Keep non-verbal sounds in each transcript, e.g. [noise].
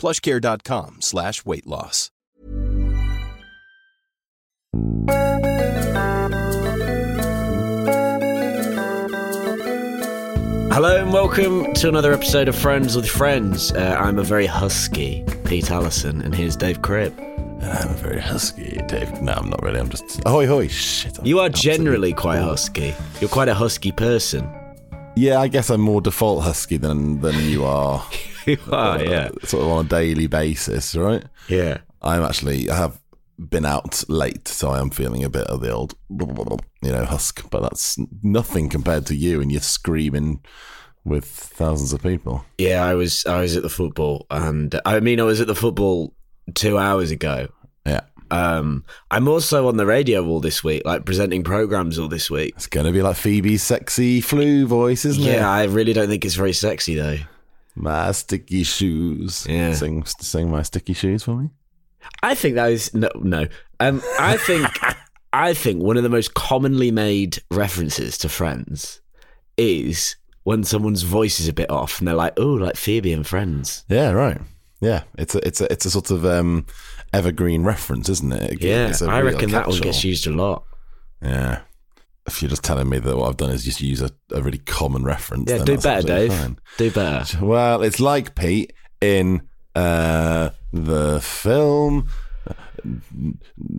plushcare.com slash weight loss. Hello and welcome to another episode of Friends with Friends. Uh, I'm a very husky Pete Allison, and here's Dave Cribb. I'm a very husky, Dave. No, I'm not really. I'm just. Ahoy, hoy. Shit. I'm You are generally quite husky. You're quite a husky person. Yeah, I guess I'm more default husky than than you are. [laughs] [laughs] You are, yeah. Sort of on a daily basis, right? Yeah. I'm actually. I have been out late, so I am feeling a bit of the old, you know, husk. But that's nothing compared to you, and you're screaming with thousands of people. Yeah, I was I was at the football, and I mean I was at the football two hours ago. Yeah, Um, I'm also on the radio all this week, like presenting programs all this week. it's going to be like Phoebe's sexy flu voice, isn't it? Yeah, I really don't think it's very sexy though. My sticky shoes. Yeah. Sing, sing my sticky shoes for me. I think that is no, no. Um, I think [laughs] I think one of the most commonly made references to Friends is when someone's voice is a bit off and they're like, "Oh, like Phoebe and Friends." Yeah, right. Yeah, it's a it's a it's a sort of um, evergreen reference, isn't it? Yeah, It's a I reckon that one gets used a lot. Yeah. If you're just telling me that what I've done is just use a, a really common reference, Yeah, do better, Dave. fine. Do better. Well, it's like Pete in uh, the film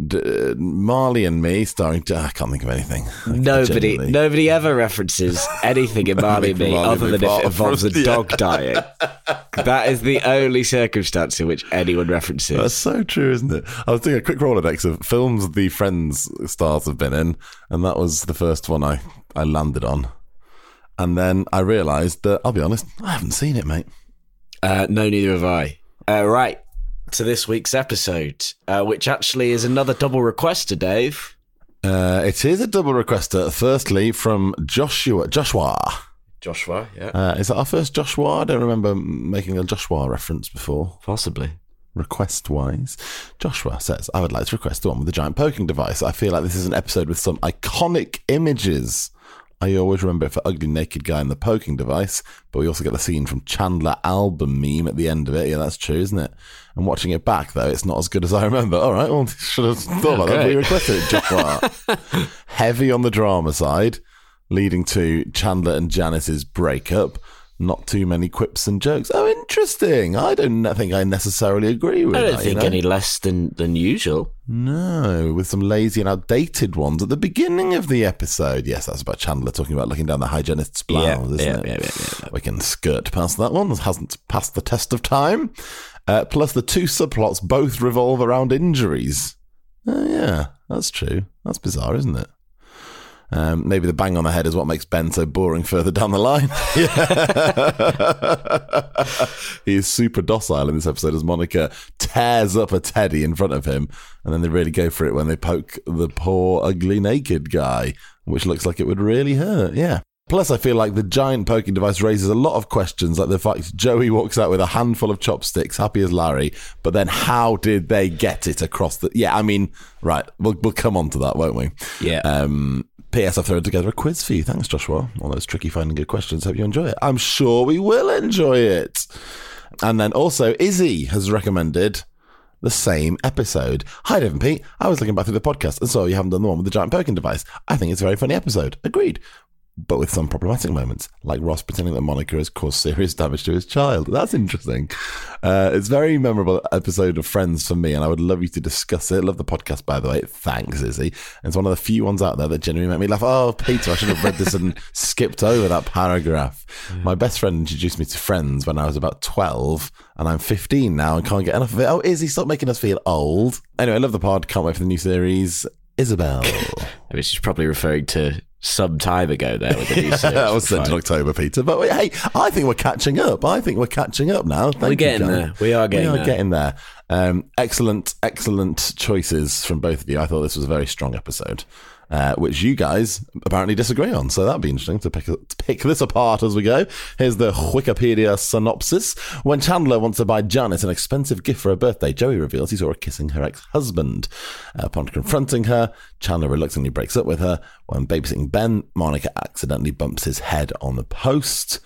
D- Marley and Me, starring. I can't think of anything. Nobody, nobody ever references anything in [laughs] Marley and Me Marley other than if it involves a dog dying. that is the only circumstance in which anyone references. That's so true, isn't it? I was doing a quick Rolodex of films the Friends stars have been in, and that was the first one I, I landed on. And then I realised that, I'll be honest, I haven't seen it, mate. Uh, no, neither have I. Uh, right to this week's episode, uh, which actually is another double request to Dave. Uh, it is a double requester. Firstly, from Joshua. Joshua. Joshua, yeah, Uh, is that our first Joshua? I don't remember making a Joshua reference before. possibly. Request wise, Joshua says, I would like to request the one with the giant poking device. I feel like this is an episode with some iconic images. I always remember it for Ugly Naked Guy and the poking device, but we also get the scene from Chandler album meme at the end of it. Yeah, that's true, isn't it? And watching it back, though, it's not as good as I remember. All right, well, [laughs] should have thought about that. We requested it, Joshua. [laughs] Heavy on the drama side, leading to Chandler and Janice's breakup. Not too many quips and jokes. Oh, interesting. I don't think I necessarily agree with I don't that, you think know? any less than than usual. No, with some lazy and outdated ones at the beginning of the episode. Yes, that's about Chandler talking about looking down the hygienist's blouse, Yeah, isn't yeah, it? yeah, yeah, yeah. We can skirt past that one. It hasn't passed the test of time. Uh, plus, the two subplots both revolve around injuries. Oh, yeah, that's true. That's bizarre, isn't it? Um, maybe the bang on the head is what makes Ben so boring further down the line. [laughs] He is super docile in this episode as Monica tears up a teddy in front of him, and then they really go for it when they poke the poor, ugly, naked guy, which looks like it would really hurt. Yeah. Plus, I feel like the giant poking device raises a lot of questions, like the fact Joey walks out with a handful of chopsticks, happy as Larry, but then how did they get it across the? Yeah, I mean, right, we'll we'll come on to that, won't we? Yeah. Um, P.S. I've thrown together a quiz for you. Thanks, Joshua. All those tricky finding good questions. Hope you enjoy it. I'm sure we will enjoy it. And then also, Izzy has recommended the same episode. Hi, Dave and Pete. I was looking back through the podcast and saw you haven't done the one with the giant poking device. I think it's a very funny episode. Agreed. But with some problematic moments, like Ross pretending that Monica has caused serious damage to his child. That's interesting. Uh, it's a very memorable episode of Friends for me, and I would love you to discuss it. Love the podcast, by the way. Thanks, Izzy. It's one of the few ones out there that genuinely made me laugh. Oh, Peter, I should have read this and [laughs] skipped over that paragraph. My best friend introduced me to Friends when I was about 12, and I'm 15 now and can't get enough of it. Oh, Izzy, stop making us feel old. Anyway, I love the pod. Can't wait for the new series. Isabel. [laughs] I mean, she's probably referring to some time ago there with the new that was sent in October, Peter. But hey, I think we're catching up. I think we're catching up now. Thank We're you, getting John. there. We are getting we are there. getting there. Um, excellent, excellent choices from both of you. I thought this was a very strong episode, uh, which you guys apparently disagree on. So that'd be interesting to pick, to pick this apart as we go. Here's the Wikipedia synopsis. When Chandler wants to buy Janice an expensive gift for her birthday, Joey reveals he saw her kissing her ex-husband. Upon confronting her, Chandler reluctantly breaks up with her. When babysitting Ben, Monica accidentally bumps his head on the post.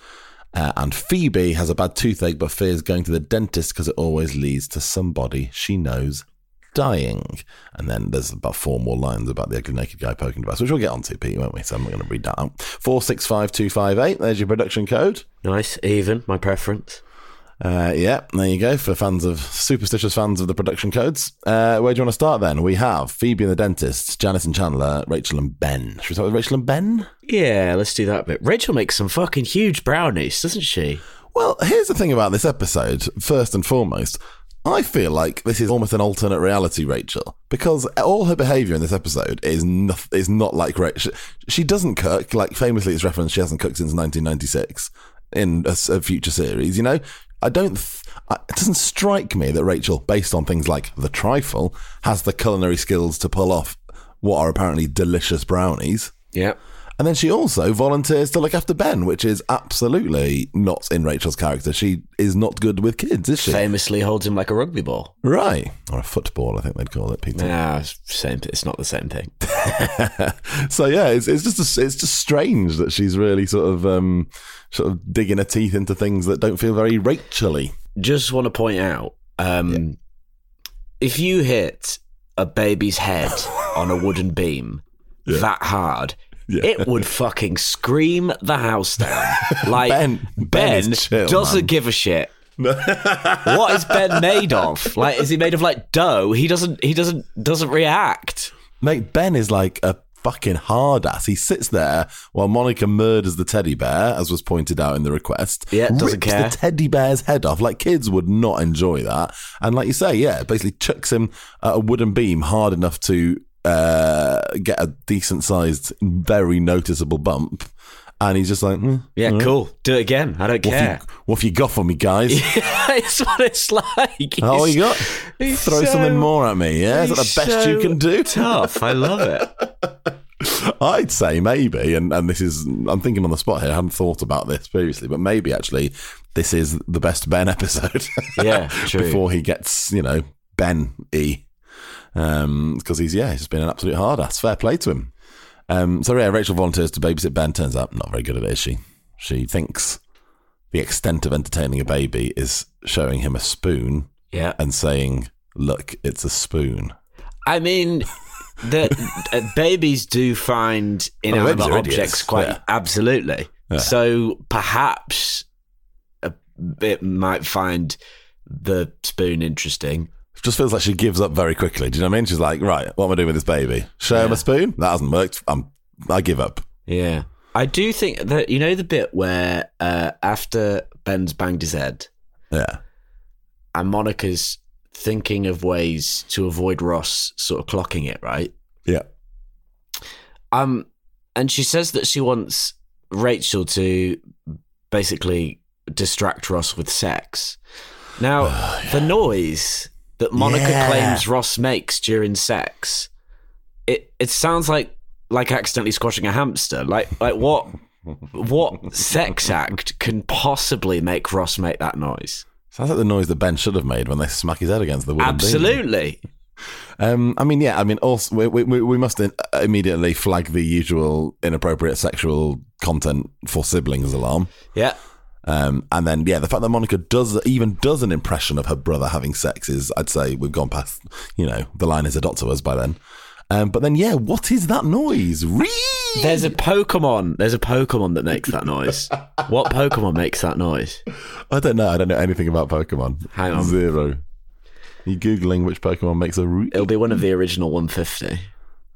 Uh, and Phoebe has a bad toothache but fears going to the dentist because it always leads to somebody she knows dying. And then there's about four more lines about the ugly naked guy poking device, which we'll get onto, Pete, won't we? So I'm not going to read that out. 465258, there's your production code. Nice, even, my preference. Uh, yeah, there you go for fans of superstitious fans of the production codes. Uh, where do you want to start then? We have Phoebe and the dentist, Janice and Chandler, Rachel and Ben. Should we start with Rachel and Ben? Yeah, let's do that bit. Rachel makes some fucking huge brownies, doesn't she? Well, here's the thing about this episode. First and foremost, I feel like this is almost an alternate reality, Rachel, because all her behaviour in this episode is not, is not like Rachel. She doesn't cook. Like famously, it's referenced she hasn't cooked since 1996 in a future series. You know, I don't. Th- it doesn't strike me that Rachel, based on things like the trifle, has the culinary skills to pull off what are apparently delicious brownies. Yeah. And then she also volunteers to look after Ben, which is absolutely not in Rachel's character. She is not good with kids, is she? Famously holds him like a rugby ball. Right. Or a football, I think they'd call it, Peter. Nah, same. It's not the same thing. [laughs] so yeah, it's, it's just it's just strange that she's really sort of um, sort of digging her teeth into things that don't feel very Rachel-y. Just want to point out, um, if you hit a baby's head on a wooden beam [laughs] that hard, it would fucking scream the house down. [laughs] Like Ben- Ben Ben, chill, doesn't man. give a shit. [laughs] what is Ben made of? Like, is he made of like dough? He doesn't. He doesn't. Doesn't react. Mate, Ben is like a fucking hard ass. He sits there while Monica murders the teddy bear, as was pointed out in the request. Yeah, doesn't rips care. the teddy bear's head off. Like kids would not enjoy that. And like you say, yeah, basically chucks him at a wooden beam hard enough to uh, get a decent sized, very noticeable bump. And he's just like, mm, Yeah, right. cool. Do it again. I don't What care. you, what have you got for me, guys? [laughs] yeah, it's what it's like. Oh, you got? [laughs] Throw so- something more at me, yeah? Is that the best you can do? Tough. I love it. [laughs] I'd say maybe, and, and this is, I'm thinking on the spot here, I hadn't thought about this previously, but maybe actually this is the best Ben episode. Yeah, true. Before he gets, you know, Ben E. Because he's, yeah, he's just been an absolute hard ass. Fair play to him. Um, so, yeah, Rachel volunteers to babysit Ben. Turns out not very good at it, is she? She thinks the extent of entertaining a baby is showing him a spoon Yeah. and saying, look, it's a spoon. I mean, the uh, babies do find [laughs] Oh, inanimate are objects idiots, quite yeah. absolutely. Yeah. So perhaps a, it might find the spoon interesting. Just feels like she gives up very quickly. Do you know what I mean? She's like, right, what am I doing with this baby? Show him Yeah. a spoon? That hasn't worked. I'm, I give up. Yeah. I do think that you know the bit where uh, after Ben's banged his head Yeah. and Monica's thinking of ways to avoid Ross sort of clocking it, right? Yeah. Um, and she says that she wants Rachel to basically distract Ross with sex. Now, [sighs] the noise that Monica Yeah. claims Ross makes during sex, it it sounds like like accidentally squashing a hamster. Like like what what sex act can possibly make Ross make that noise? Sounds like the noise that Ben should have made when they smack his head against the wooden beam. Absolutely. Um, I mean, yeah. I mean, also we we, we we must in- immediately flag the usual inappropriate sexual content for siblings alarm. Yeah. Um, and then yeah, the fact that Monica does even does an impression of her brother having sex is, I'd say, we've gone past. You know, the line is a dot to us by then. Um, but then, yeah, what is that noise? Ree! There's a Pokemon. There's a Pokemon that makes that noise. [laughs] what Pokemon makes that noise? I don't know. I don't know anything about Pokemon. Hang on. Zero. You Googling which Pokemon makes a ree? It'll be one of the original 150.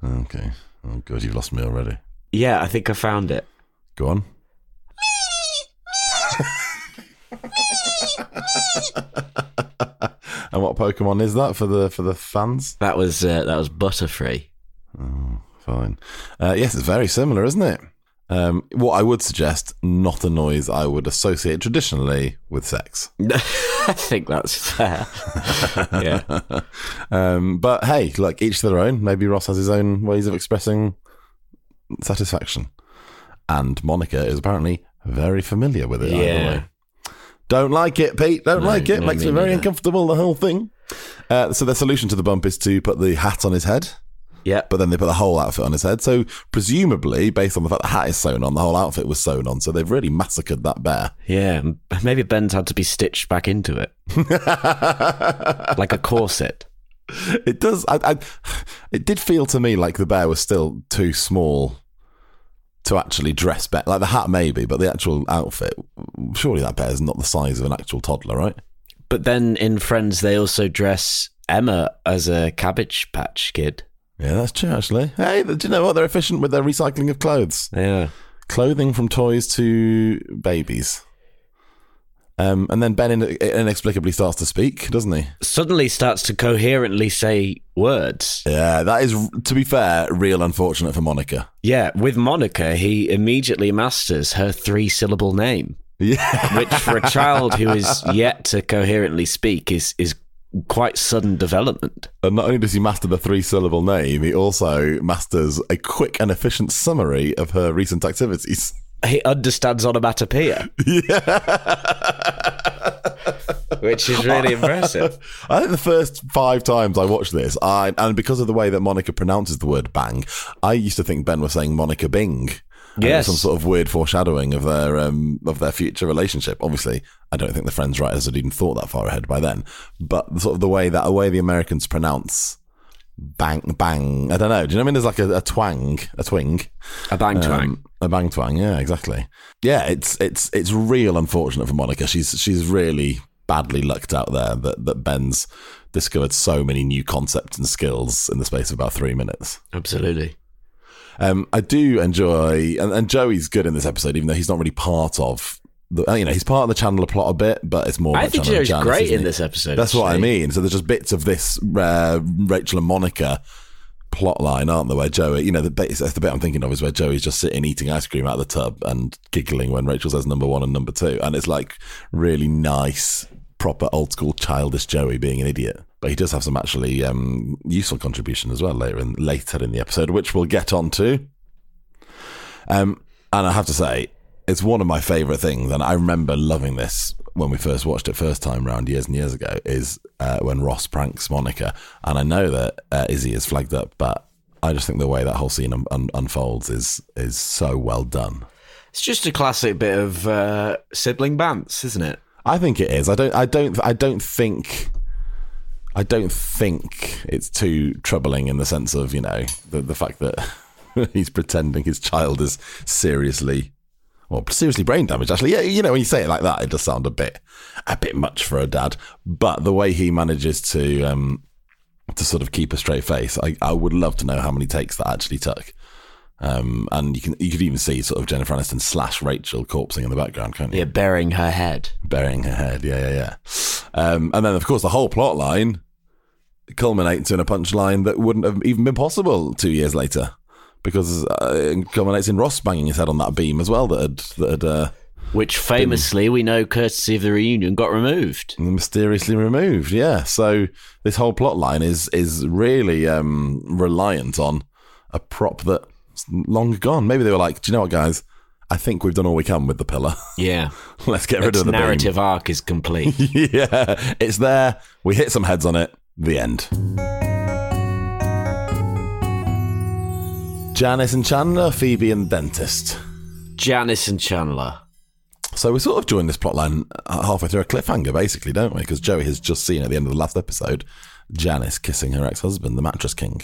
Okay. Oh, God, you've lost me already. Yeah, I think I found it. Go on. [laughs] and what Pokemon is that for the for the fans? That was uh, that was Butterfree. Oh, fine. Uh, yes, it's very similar, isn't it? Um, what I would suggest, not a noise I would associate traditionally with sex. [laughs] I think that's fair. [laughs] yeah. Um, but hey, like each to their own. Maybe Ross has his own ways of expressing satisfaction, and Monica is apparently very familiar with it. either Yeah. Don't like it, Pete. Don't No, like it. no, Makes me me very neither. uncomfortable. The whole thing. Uh, so their solution to the bump is to put the hat on his head. Yeah. but then they put the whole outfit on his head. So presumably, based on the fact the hat is sewn on, the whole outfit was sewn on. So they've really massacred that bear. Yeah. Maybe Ben's had to be stitched back into it [laughs] like a corset. It does. I, I, it did feel to me like the bear was still too small to actually dress better. Like the hat, maybe, but the actual outfit. Surely that bear is not the size of an actual toddler, right? But then in Friends, they also dress Emma as a Cabbage Patch Kid. Yeah, that's true. Actually, hey, do you know what? They're efficient with their recycling of clothes. Yeah. clothing from toys to babies. Um, and then Ben inexplicably starts to speak, doesn't he? Suddenly starts to coherently say words. Yeah, that is, to be fair, real unfortunate for Monica. Yeah. With Monica, he immediately masters her three syllable name, Yeah, which for a child who is yet to coherently speak is, is quite sudden development. and not only does he master the three-syllable name, he also masters a quick and efficient summary of her recent activities. He understands onomatopoeia, [laughs] which is really impressive. [laughs] I think the first five times I watched this, I and because of the way that Monica pronounces the word "bang," I used to think Ben was saying Monica Bing. Yes. some sort of weird foreshadowing of their um, of their future relationship. Obviously, I don't think the Friends writers had even thought that far ahead by then. But sort of the way that the way the Americans pronounce bang bang, I don't know. Do you know what I mean? There's like a, a twang, a twing. A bang twang. Um, a bang twang, yeah, exactly. Yeah, it's it's it's real unfortunate for Monica. She's she's really badly lucked out there that that Ben's discovered so many new concepts and skills in the space of about three minutes. Absolutely. Um, I do enjoy, and, and Joey's good in this episode, even though he's not really part of the. You know, he's part of the Chandler plot a bit, but it's more. I think Chandler and Joe's Janice, great in he? this episode. That's what I mean. So there's just bits of this uh, Rachel and Monica plot line, aren't there? Where Joey, you know, the bit, that's the bit I'm thinking of is where Joey's just sitting eating ice cream out of the tub and giggling when Rachel says number one and number two, and it's like really nice, proper old school childish Joey being an idiot. But he does have some actually um, useful contribution as well later in later in the episode, which we'll get on to. Um, and I have to say, it's one of my favourite things, and I remember loving this when we first watched it first time round years and years ago. Is uh, when Ross pranks Monica, and I know that uh, Izzy is flagged up, but I just think the way that whole scene un- un- unfolds is is so well done. It's just a classic bit of uh, sibling bants, isn't it? I think it is. I don't. I don't. I don't think. I don't think it's too troubling in the sense of you know the the fact that [laughs] he's pretending his child is seriously, well, seriously brain damaged. Actually, yeah, you know when you say it like that, it does sound a bit, a bit much for a dad. But the way he manages to um to sort of keep a straight face, I I would love to know how many takes that actually took. Um, and you can you could even see sort of Jennifer Aniston slash Rachel corpsing in the background, can't you? Yeah, burying her head. burying her head. Yeah, yeah, yeah. Um, and then, of course, the whole plot line culminates in a punchline that wouldn't have even been possible two years later, because uh, it culminates in Ross banging his head on that beam as well that had that had uh, Which famously, we know, courtesy of the reunion, got removed. mysteriously removed. Yeah. So this whole plot line is is really um, reliant on a prop that's long gone. Maybe they were like, do you know what, guys? I think we've done all we can with the pillar. [laughs] Yeah. Let's get rid Its of the beam. narrative arc is complete. [laughs] yeah, it's there. We hit some heads on it. The end. Janice and Chandler, Phoebe and the dentist. Janice and Chandler. So we sort of joined this plotline halfway through a cliffhanger, basically, don't we? Because Joey has just seen at the end of the last episode Janice kissing her ex-husband, the mattress king.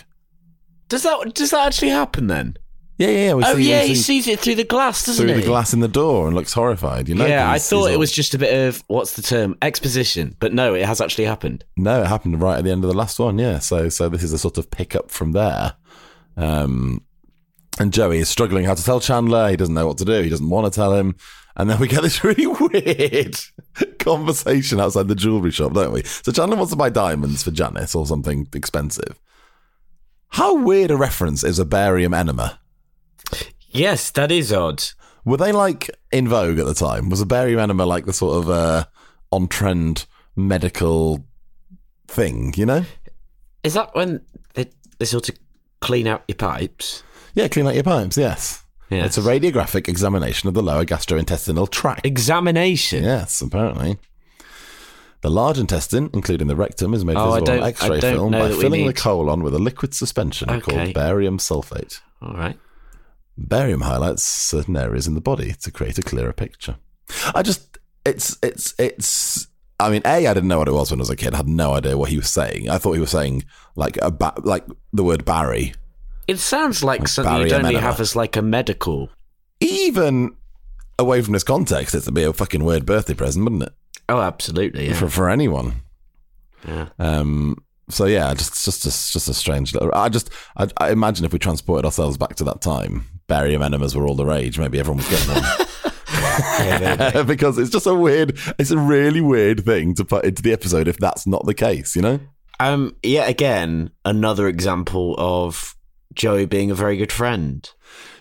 Does that does that actually happen then? Yeah, yeah, yeah. We oh see, yeah, we he sees it through the glass, doesn't through he? the glass in the door and looks horrified. You know. yeah, I thought it all- was just a bit of what's the term exposition, but no, it has actually happened. No, it happened right at the end of the last one. Yeah, so so this is a sort of pickup from there. Um, and Joey is struggling how to tell Chandler. He doesn't know what to do. He doesn't want to tell him. And then we get this [laughs] really weird conversation outside the jewelry shop, don't we? So Chandler wants to buy diamonds for Janice or something expensive. How weird a reference is a barium enema? Yes, that is odd. Were they like in vogue at the time? Was a barium enema like the sort of uh, on trend medical thing? You know? Is that when they, they sort of clean out your pipes? Yeah, clean out your pipes. Yes. Yes. It's a radiographic examination of the lower gastrointestinal tract. Examination. Yes, apparently. The large intestine, including the rectum, is made Oh, I visible don't- on I X-ray don't film know by that we filling the need- colon with a liquid suspension Okay. called barium sulfate. All right. Barium highlights certain areas in the body to create a clearer picture. I just, it's, it's, it's. I mean, a, I didn't know what it was when I was a kid. I had no idea what he was saying. I thought he was saying like a ba- like the word Barry. It sounds like something you'd only have as like a medical. Even away from this context, it'd be a fucking weird birthday present, wouldn't it? Oh, absolutely. Yeah. For for anyone. yeah. Um, so yeah, just it's just just a strange. Little, I just I, I imagine if we transported ourselves back to that time, barium enemas were all the rage. Maybe everyone was getting one [laughs] because it's just a weird. It's a really weird thing to put into the episode if that's not the case. You know? Um. Yet again, another example of Joey being a very good friend.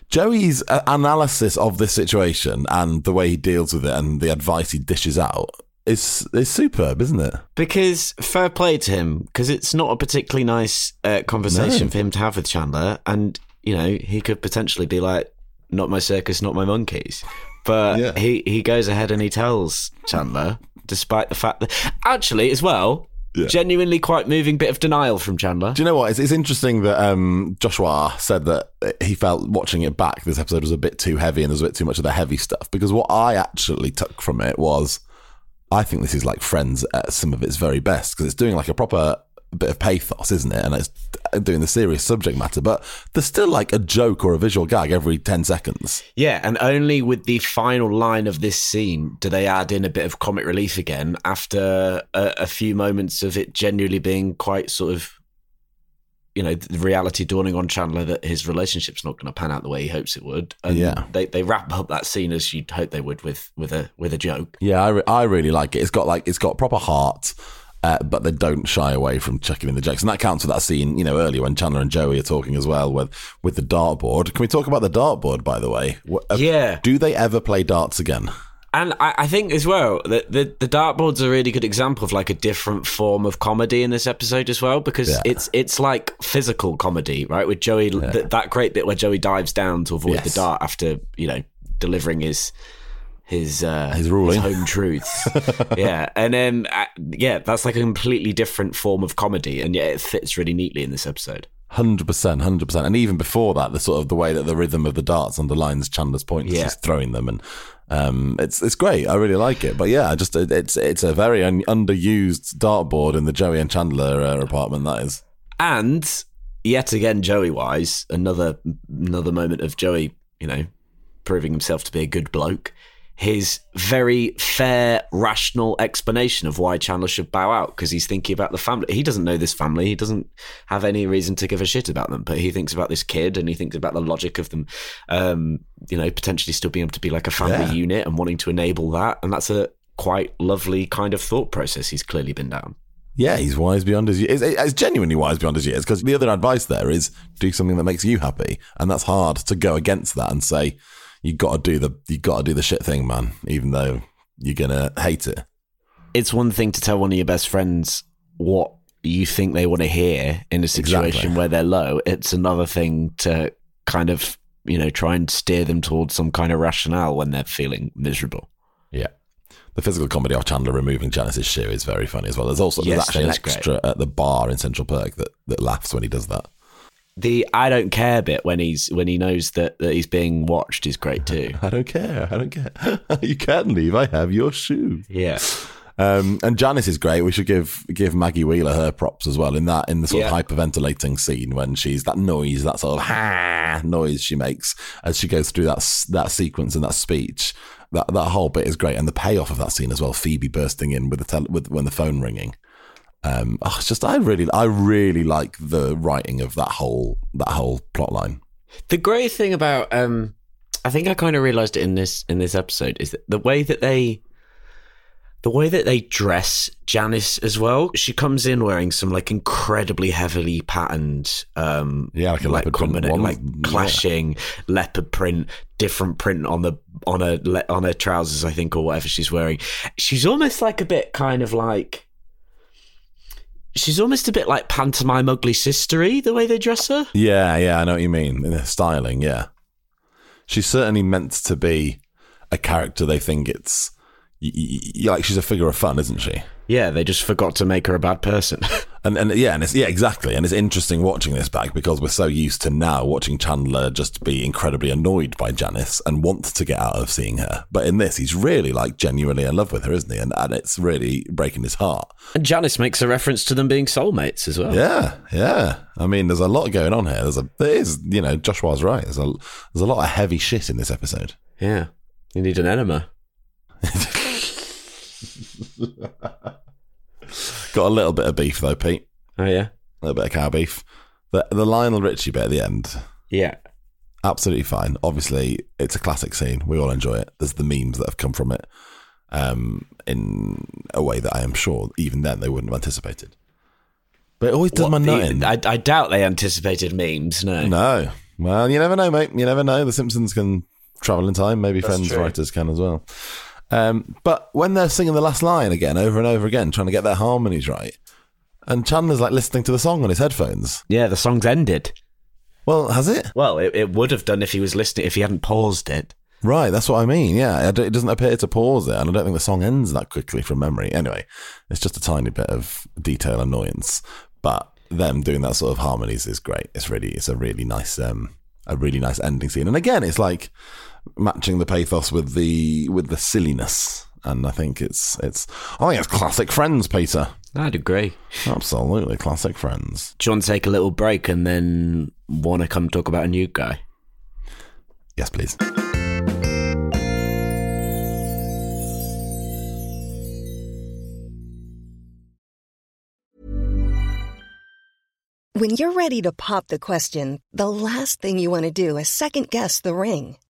Joey's uh, analysis of this situation and the way he deals with it and the advice he dishes out is is superb, isn't it? Because fair play to him, because it's not a particularly nice uh, conversation No. for him to have with Chandler, and you know he could potentially be like, "Not my circus, not my monkeys," but Yeah. he he goes ahead and he tells Chandler, despite the fact that actually as well, Yeah. genuinely quite moving bit of denial from Chandler. Do you know what? It's, it's interesting that um, Joshua said that he felt watching it back, this episode was a bit too heavy and there's a bit too much of the heavy stuff. Because what I actually took from it was, I think this is like Friends at some of its very best because it's doing like a proper bit of pathos, isn't it? And it's doing the serious subject matter, but there's still like a joke or a visual gag every 10 seconds. Yeah, and only with the final line of this scene do they add in a bit of comic relief again after a, a few moments of it genuinely being quite sort of, you know, the reality dawning on Chandler that his relationship's not going to pan out the way he hopes it would. And Yeah. they they wrap up that scene as you'd hope they would with with a with a joke. Yeah, I, re- I really like it. It's got like it's got proper heart, uh, but they don't shy away from chucking in the jokes, and that counts for that scene. You know, earlier when Chandler and Joey are talking as well with with the dartboard. Can we talk about the dartboard, by the way? What, uh, Yeah. Do they ever play darts again? And I, I think as well that the, the dartboard's a really good example of like a different form of comedy in this episode as well because Yeah. it's it's like physical comedy, right? With Joey, th- that great bit where Joey dives down to avoid Yes. the dart after you know delivering his his uh, His ruling. home truths. [laughs] yeah, and then uh, yeah, that's like a completely different form of comedy, and yet it fits really neatly in this episode. Hundred percent, hundred percent, and even before that, the sort of the way that the rhythm of the darts underlines Chandler's point as Yeah. he's throwing them, and um, it's it's great. I really like it, but yeah, just it's it's a very un- underused dartboard in the Joey and Chandler uh, apartment. That is. And yet again, Joey wise, another another moment of Joey, you know, proving himself to be a good bloke. His very fair, rational explanation of why Chandler should bow out because he's thinking about the family. He doesn't know this family. He doesn't have any reason to give a shit about them, but he thinks about this kid and he thinks about the logic of them, um, you know, potentially still being able to be like a family Yeah. unit and wanting to enable that. And that's a quite lovely kind of thought process he's clearly been down. Yeah, he's wise beyond his years. It's, it's genuinely wise beyond his years because the other advice there is do something that makes you happy, and that's hard to go against that and say you got to do the you got to do the shit thing, man, even though you're gonna hate it. it's one thing to tell one of your best friends what you think they want to hear in a situation Exactly. where they're low. It's another thing to kind of, you know, try and steer them towards some kind of rationale when they're feeling miserable. Yeah. The physical comedy of Chandler removing Janice's shoe is very funny as well. There's also Yes, there's actually an is great. extra at the bar in Central Perk that, that laughs when he does that. The I don't care bit when he's when he knows that, that he's being watched is great too. [laughs] I don't care. I don't care. [laughs] you can leave. I have your shoe. Yeah. Um, and Janice is great. We should give give Maggie Wheeler her props as well in that in the sort Yeah. of hyperventilating scene when she's that noise, that sort of ha noise she makes as she goes through that that sequence and that speech. That that whole bit is great, and the payoff of that scene as well. Phoebe bursting in with the tel- with when the phone ringing. Um, oh, it's just I really I really like the writing of that whole that whole plot line. The great thing about um I think I kind of realized it in this in this episode is that the way that they the way that they dress Janice as well. She comes in wearing some like incredibly heavily patterned um Yeah, like a leopard print one. like Yeah. clashing leopard print, different print on the on her on her trousers I think or whatever she's wearing. She's almost like a bit kind of like She's almost a bit like pantomime ugly sistery the way they dress her. Yeah, yeah, I know what you mean. In the styling, yeah. She's certainly meant to be a character they think it's y- y- y- like she's a figure of fun, isn't she? Yeah, they just forgot to make her a bad person. [laughs] And and yeah, and it's yeah, exactly. And it's interesting watching this back because we're so used to now watching Chandler just be incredibly annoyed by Janice and want to get out of seeing her. But in this, he's really like genuinely in love with her, isn't he? And and it's really breaking his heart. and Janice makes a reference to them being soulmates as well. Yeah, yeah. I mean, there's a lot going on here. There's a there is, you know, Joshua's right. There's a there's a lot of heavy shit in this episode. Yeah. You need an enema. [laughs] Got a little bit of beef though, Pete. Oh, yeah? A little bit of cow beef. The the Lionel Richie bit at the end, Yeah. absolutely fine. Obviously, it's a classic scene. We all enjoy it. There's the memes that have come from it, um, in a way that I am sure even then they wouldn't have anticipated. But it always does my What- nut in. I, I doubt they anticipated memes, no. No. Well, you never know, mate. You never know. The Simpsons can travel in time. Maybe That's Friends true. writers can as well. Um, but when they're singing the last line again, over and over again, trying to get their harmonies right, and Chandler's like listening to the song on his headphones. Yeah, the song's ended. Well, has it? Well, it, it would have done if he was listening, if he hadn't paused it. Right, that's what I mean. Yeah, it doesn't appear to pause there, and I don't think the song ends that quickly from memory. Anyway, it's just a tiny bit of detail annoyance, but them doing that sort of harmonies is great. It's really, it's a really nice, um, a really nice ending scene. And again, it's like matching the pathos with the with the silliness, and I think it's it's I think it's classic Friends, Peter. I'd agree. Absolutely classic Friends. Do you want to take a little break and then want to come talk about a new guy? Yes, please. When you're ready to pop the question, the last thing you want to do is second guess the ring.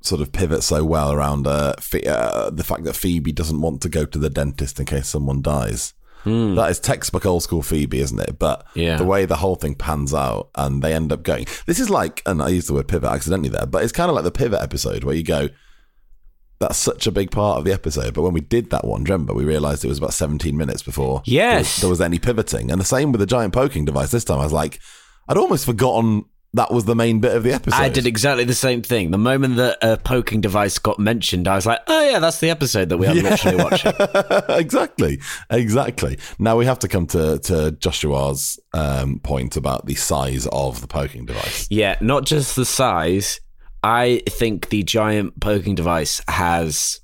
sort of pivot so well around uh, uh, the fact that Phoebe doesn't want to go to the dentist in case someone dies? That is textbook old school Phoebe, isn't it? But Yeah. the way the whole thing pans out and they end up going. This is like, and I used the word pivot accidentally there, but it's kind of like the pivot episode where you go, that's such a big part of the episode. But when we did that one, remember, we realized it was about 17 minutes before there was- Yes. there was any pivoting. And the same with the giant poking device this time. I was like, I'd almost forgotten that was the main bit of the episode. I did exactly the same thing. The moment that a poking device got mentioned, I was like, "Oh yeah, that's the episode that we are literally watching." [laughs] exactly, exactly. Now we have to come to to Joshua's um, point about the size of the poking device. Yeah, not just the size. I think the giant poking device has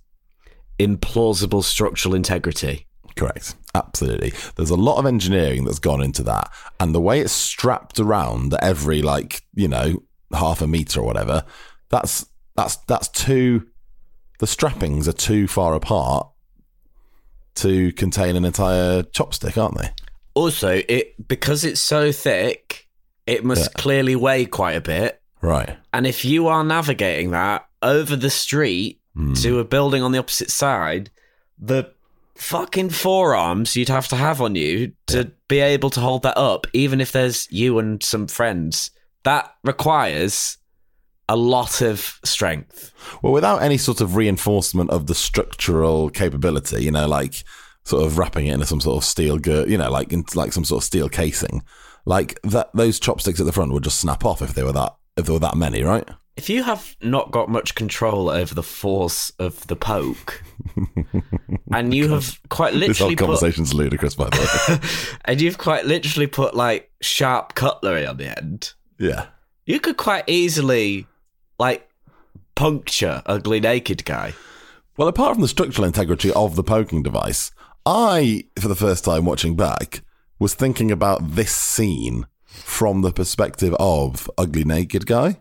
implausible structural integrity. Correct. Absolutely. There's a lot of engineering that's gone into that. And the way it's strapped around every like, you know, half a meter or whatever, that's that's that's too the strappings are too far apart to contain an entire chopstick, aren't they? Also, it because it's so thick, it must Yeah. clearly weigh quite a bit. Right. And if you are navigating that over the street hmm. to a building on the opposite side, the fucking forearms you'd have to have on you to be able to hold that up, even if there's you and some friends, that requires a lot of strength. Well, without any sort of reinforcement of the structural capability, you know, like sort of wrapping it into some sort of steel girt, you know, like into like some sort of steel casing, like that, those chopsticks at the front would just snap off if they were that if there were that many, right? If you have not got much control over the force of the poke, [laughs] and you have quite literally This whole literally put, conversation's ludicrous, by the way. [laughs] and you've quite literally put like sharp cutlery on the end, yeah. you could quite easily like puncture ugly naked guy. Well, apart from the structural integrity of the poking device, I, for the first time watching back, was thinking about this scene from the perspective of Ugly Naked Guy.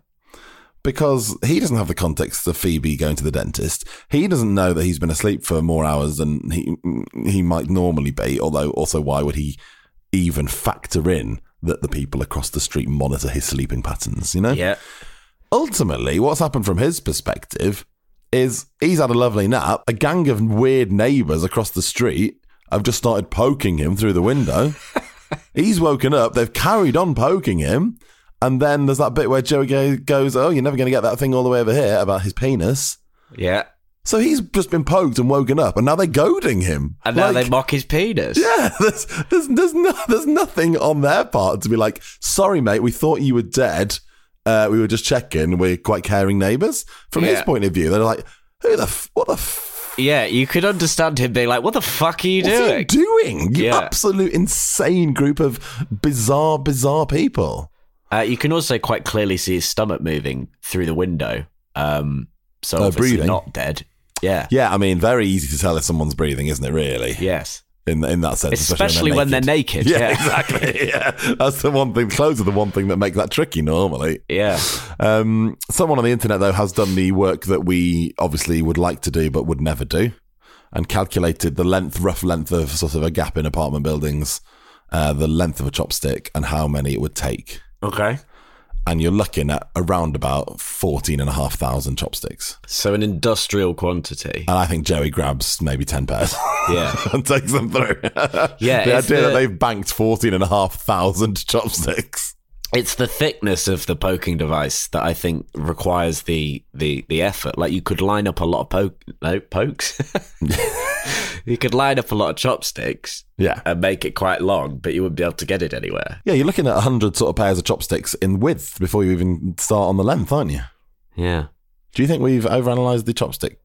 Because he doesn't have the context of Phoebe going to the dentist. He doesn't know that he's been asleep for more hours than he he might normally be. Although, also, why would he even factor in that the people across the street monitor his sleeping patterns? You know Yeah. ultimately, what's happened from his perspective is he's had a lovely nap. A gang of weird neighbours across the street have just started poking him through the window. [laughs] he's woken up. They've carried on poking him. And then there's that bit where Joey goes, Oh, you're never going to get that thing all the way over here about his penis. Yeah. So he's just been poked and woken up, and now they're goading him. And now Like- they mock his penis. yeah, [laughs] there's there's there's, no, there's nothing on their part to be like, sorry, mate, we thought you were dead. Uh, we were just checking. We're quite caring neighbours. From his point of view, they're like, who the f- what the f- Yeah, you could understand him being like, "What the fuck are you doing?" he doing? You Yeah. absolute insane group of bizarre, bizarre people. Uh, you can also quite clearly see his stomach moving through the window. Um, so obviously breathing. not dead. Yeah. Yeah, I mean, very easy to tell if someone's breathing, isn't it? Really, Yes. in in that sense, Especially when they're naked, Yeah, [laughs] yeah. exactly. Yeah, that's the one thing. Clothes are the one thing that make that tricky normally. Yeah. Um, someone on the internet though has done the work that we obviously would like to do but would never do, and calculated the length, rough length of sort of a gap in apartment buildings, uh, the length of a chopstick, and how many it would take. Okay. And you're looking at around about fourteen and a half thousand chopsticks. So an industrial quantity. And I think Joey grabs maybe 10 pairs Yeah. [laughs] and takes them through. Yeah, the it's idea that they've banked 14,500 chopsticks. It's the thickness of the poking device that I think requires the the the effort. Like you could line up a lot of poke no pokes. [laughs] [laughs] you could line up a lot of chopsticks Yeah. and make it quite long, but you wouldn't be able to get it anywhere. Yeah, you're looking at 100 sort of pairs of chopsticks in width before you even start on the length, aren't you? Yeah. Do you think we've overanalyzed the chopstick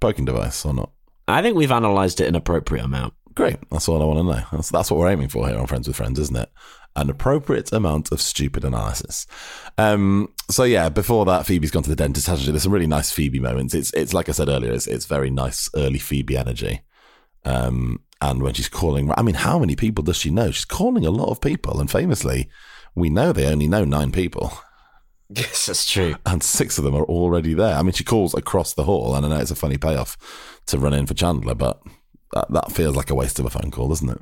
poking device or not? I think we've analysed it an appropriate amount. Great. That's all I want to know. That's, that's what we're aiming for here on Friends with Friends, isn't it? An appropriate amount of stupid analysis. Um, so yeah, before that, Phoebe's gone to the dentist. Hasn't she? There's some really nice Phoebe moments. It's it's like I said earlier. It's it's very nice early Phoebe energy. Um, and when she's calling, I mean, how many people does she know? She's calling a lot of people, and famously, we know they only know nine people, [laughs] Yes, that's true. and six of them are already there. I mean, she calls across the hall, and I know it's a funny payoff to run in for Chandler, but that, that feels like a waste of a phone call, doesn't it?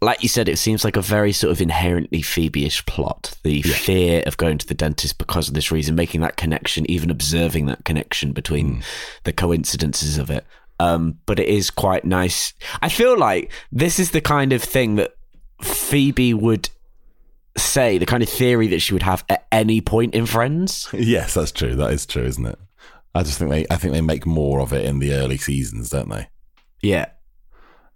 Like you said, it seems like a very sort of inherently Phoebe-ish plot. The fear of going to the dentist because of this reason, making that connection, even observing that connection between the coincidences of it. Um, but it is quite nice. I feel like this is the kind of thing that Phoebe would say, the kind of theory that she would have at any point in Friends. [laughs] Yes, that's true. That is true, isn't it? I just think they, I think they make more of it in the early seasons, don't they? Yeah.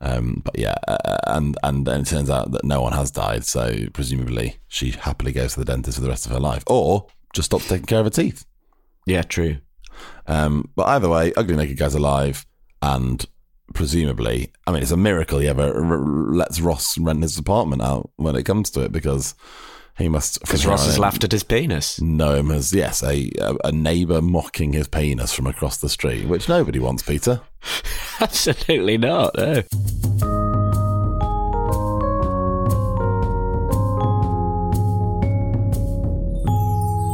Um, but yeah, uh, and and then it turns out that no one has died, so presumably she happily goes to the dentist for the rest of her life, or just stops taking care of her teeth. Yeah, true. Um, but either way, ugly naked guy's alive, and presumably, I mean, it's a miracle he ever r- lets Ross rent his apartment out when it comes to it, because he must. Because Ross has laughed at his penis. Know him as yes, a a neighbour mocking his penis from across the street, which nobody wants, Peter. [laughs] Absolutely not. No.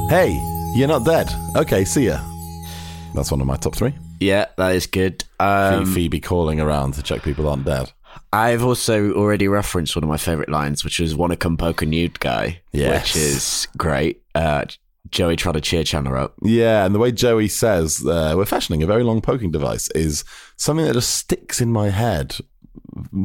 Hey, you're not dead. Okay, see ya. That's one of my top three. Yeah, that is good. Um, Phoebe calling around to check people aren't dead. I've also already referenced one of my favourite lines, which is "Wanna come poke a nude guy," Yes. which is great. Uh, Joey trying to cheer Chandler up. Yeah, and the way Joey says uh, we're fashioning a very long poking device is something that just sticks in my head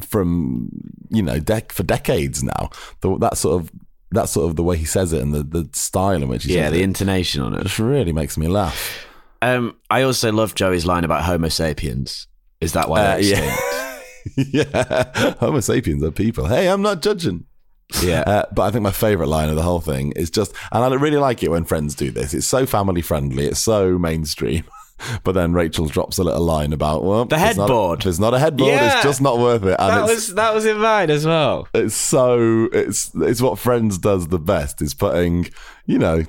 from you know dec- for decades now. The, that sort of that sort of the way he says it and the, the style in which he Yeah, says the it intonation on it. just really makes me laugh. Um, I also love Joey's line about Homo sapiens. Is that why? Uh, they're extinct? yeah, [laughs] yeah. Homo sapiens are people. Hey, I'm not judging. yeah. Uh, but I think my favourite line of the whole thing is just, and I really like it when friends do this. It's so family friendly. It's so mainstream. [laughs] But then Rachel drops a little line about well, The there's not- headboard. There's not a headboard. Yeah. It's just not worth it. And that was that was in mine as well. it's so it's it's what Friends does the best is putting you know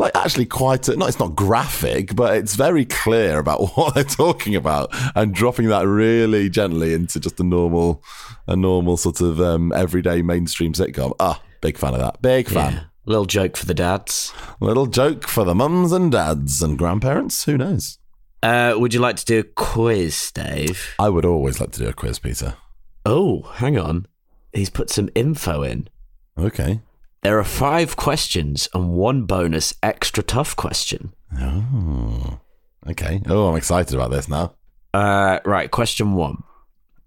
like actually quite a, no it's not graphic but it's very clear about [laughs] what they're talking about and dropping that really gently into just a normal a normal sort of um, everyday mainstream sitcom ah big fan of that big fan Yeah. Little joke for the dads. little joke for the mums and dads and grandparents who knows Uh, would you like to do a quiz, Dave? I would always like to do a quiz Peter Oh, hang on. He's put some info in. okay There are five questions and one bonus extra tough question. oh okay oh I'm excited about this now Uh, right, question one.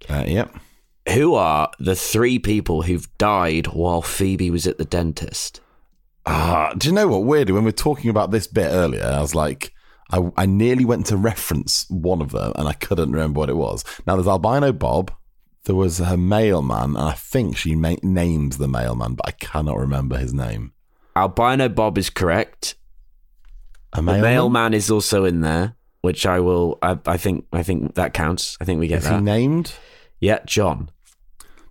uh, yep Who are the three people who've died while Phoebe was at the dentist? Ah, do you know what? Weirdly, when we were talking about this bit earlier, I was like, I, I nearly went to reference one of them and I couldn't remember what it was. Now, there's Albino Bob, there was her mailman, and I think she ma- named the mailman, but I cannot remember his name. Albino Bob is correct. A The mailman? mailman is also in there, which I will. I, I think. I think that counts. I think we get Is he that. named? yeah, John,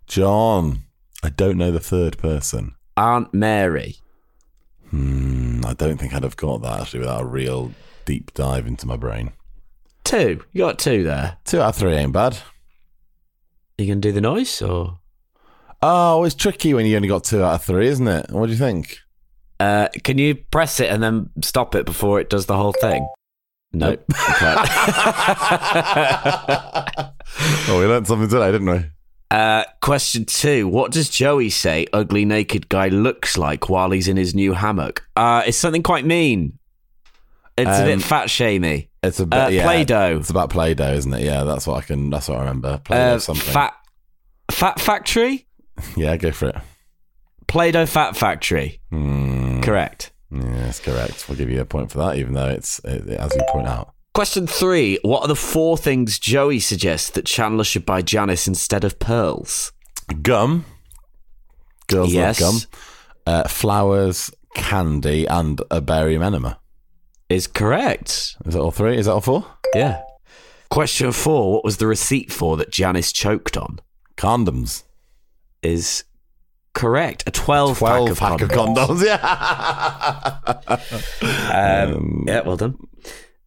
John. I don't know the third person. Aunt Mary, Hmm, I don't think I'd have got that actually without a real deep dive into my brain. two. You got two there. Two out of three ain't bad. You gonna do the noise or? Oh, it's tricky when you only got two out of three, isn't it? What do you think? Uh, can you press it and then stop it before it does the whole thing? Nope. [laughs] Oh, we learned something today, didn't we? uh, question two: What does Joey say? Ugly naked guy looks like while he's in his new hammock. Uh, it's something quite mean. It's a Um, bit fat shamey. It's a bit Uh, yeah, Play-Doh. It's about Play-Doh, isn't it? Yeah, that's what I can. That's what I remember. Play-Doh Uh, something. fat, fat factory. [laughs] Yeah, go for it. Play-Doh Fat Factory. Hmm. Correct. Yes, correct. We'll give you a point for that, even though it's it, as you point out. Question three: What are the four things Joey suggests that Chandler should buy Janice instead of pearls? Gum. Girls Yes. love gum. Uh, flowers, candy, and a barium enema. Is correct. Is that all three? Is that all four? Yeah. Question four: What was the receipt for that Janice choked on? Condoms. Is correct. A twelve pack of condoms. condoms. Yeah. Um, yeah, well done.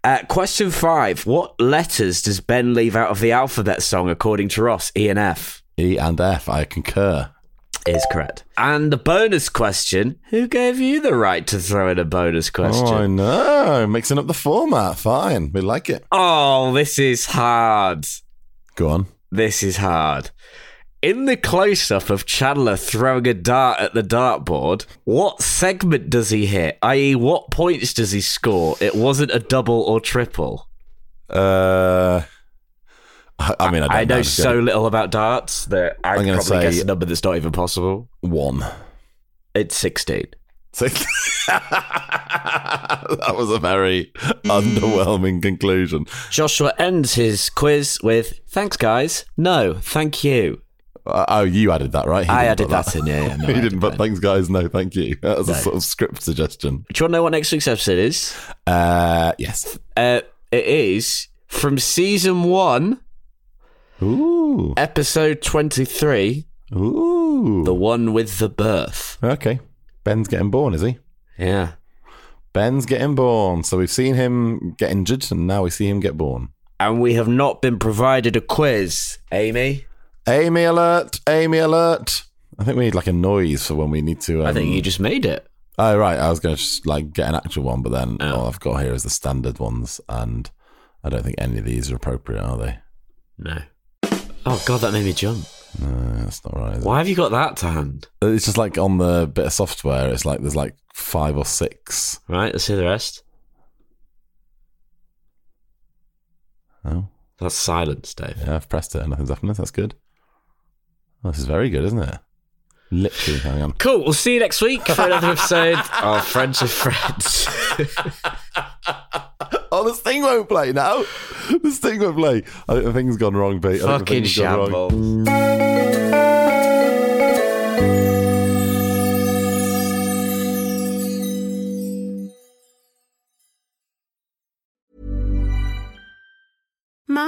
Uh, question five: What letters does Ben leave out of the alphabet song according to Ross? E and F. E and F. I concur. Is correct. And the bonus question Who gave you the right to throw in a bonus Oh, I question? know. Mixing up the format. Fine. We like it. Oh, this is hard. Go on. This is hard. In the close up of Chandler throwing a dart at the dartboard, what segment does he hit? I.e., what points does he score? It wasn't a double or triple. Uh, [laughs] I, mean, I, don't I know I'm so little about darts that I I'm gonna probably guess say- a number that's not even possible. one. It's 16. Six. [laughs] that was a very underwhelming conclusion. Joshua ends his quiz with "Thanks, guys. No, thank you." Uh, oh, you added that, right? He I added put that in, yeah, yeah, no, [laughs] he didn't did put thanks, guys. No, thank you. That was a sort of script suggestion. Do you want to know what next week's episode is? Uh, yes. Uh, it is from season one, Ooh. episode twenty-three, Ooh. the one with the birth. Okay. Ben's getting born, is he? Yeah. Ben's getting born. So we've seen him get injured, and now we see him get born. And we have not been provided a quiz, Amy. Amy alert! Amy alert! I think we need like a noise for when we need to. Um, I think you just made it. Oh right, I was going to just like get an actual one, but then Oh. all I've got here is the standard ones, and I don't think any of these are appropriate, are they? No. Oh god, that made me jump. No, that's not right. Why have you got that to hand? It's just like on the bit of software. It's like there's like five or six. Right, let's hear the rest. Oh, That's silence, Dave. yeah, I've pressed it and nothing's happening. That's good. Oh, this is very good, isn't it? Literally, hang on. Cool. We'll see you next week for another episode [laughs] of Friends with Friends. [laughs] Oh, this thing won't play now. [laughs] This thing won't play. I think the thing's gone wrong, Pete. I think the Fucking thing's gone wrong. shambles.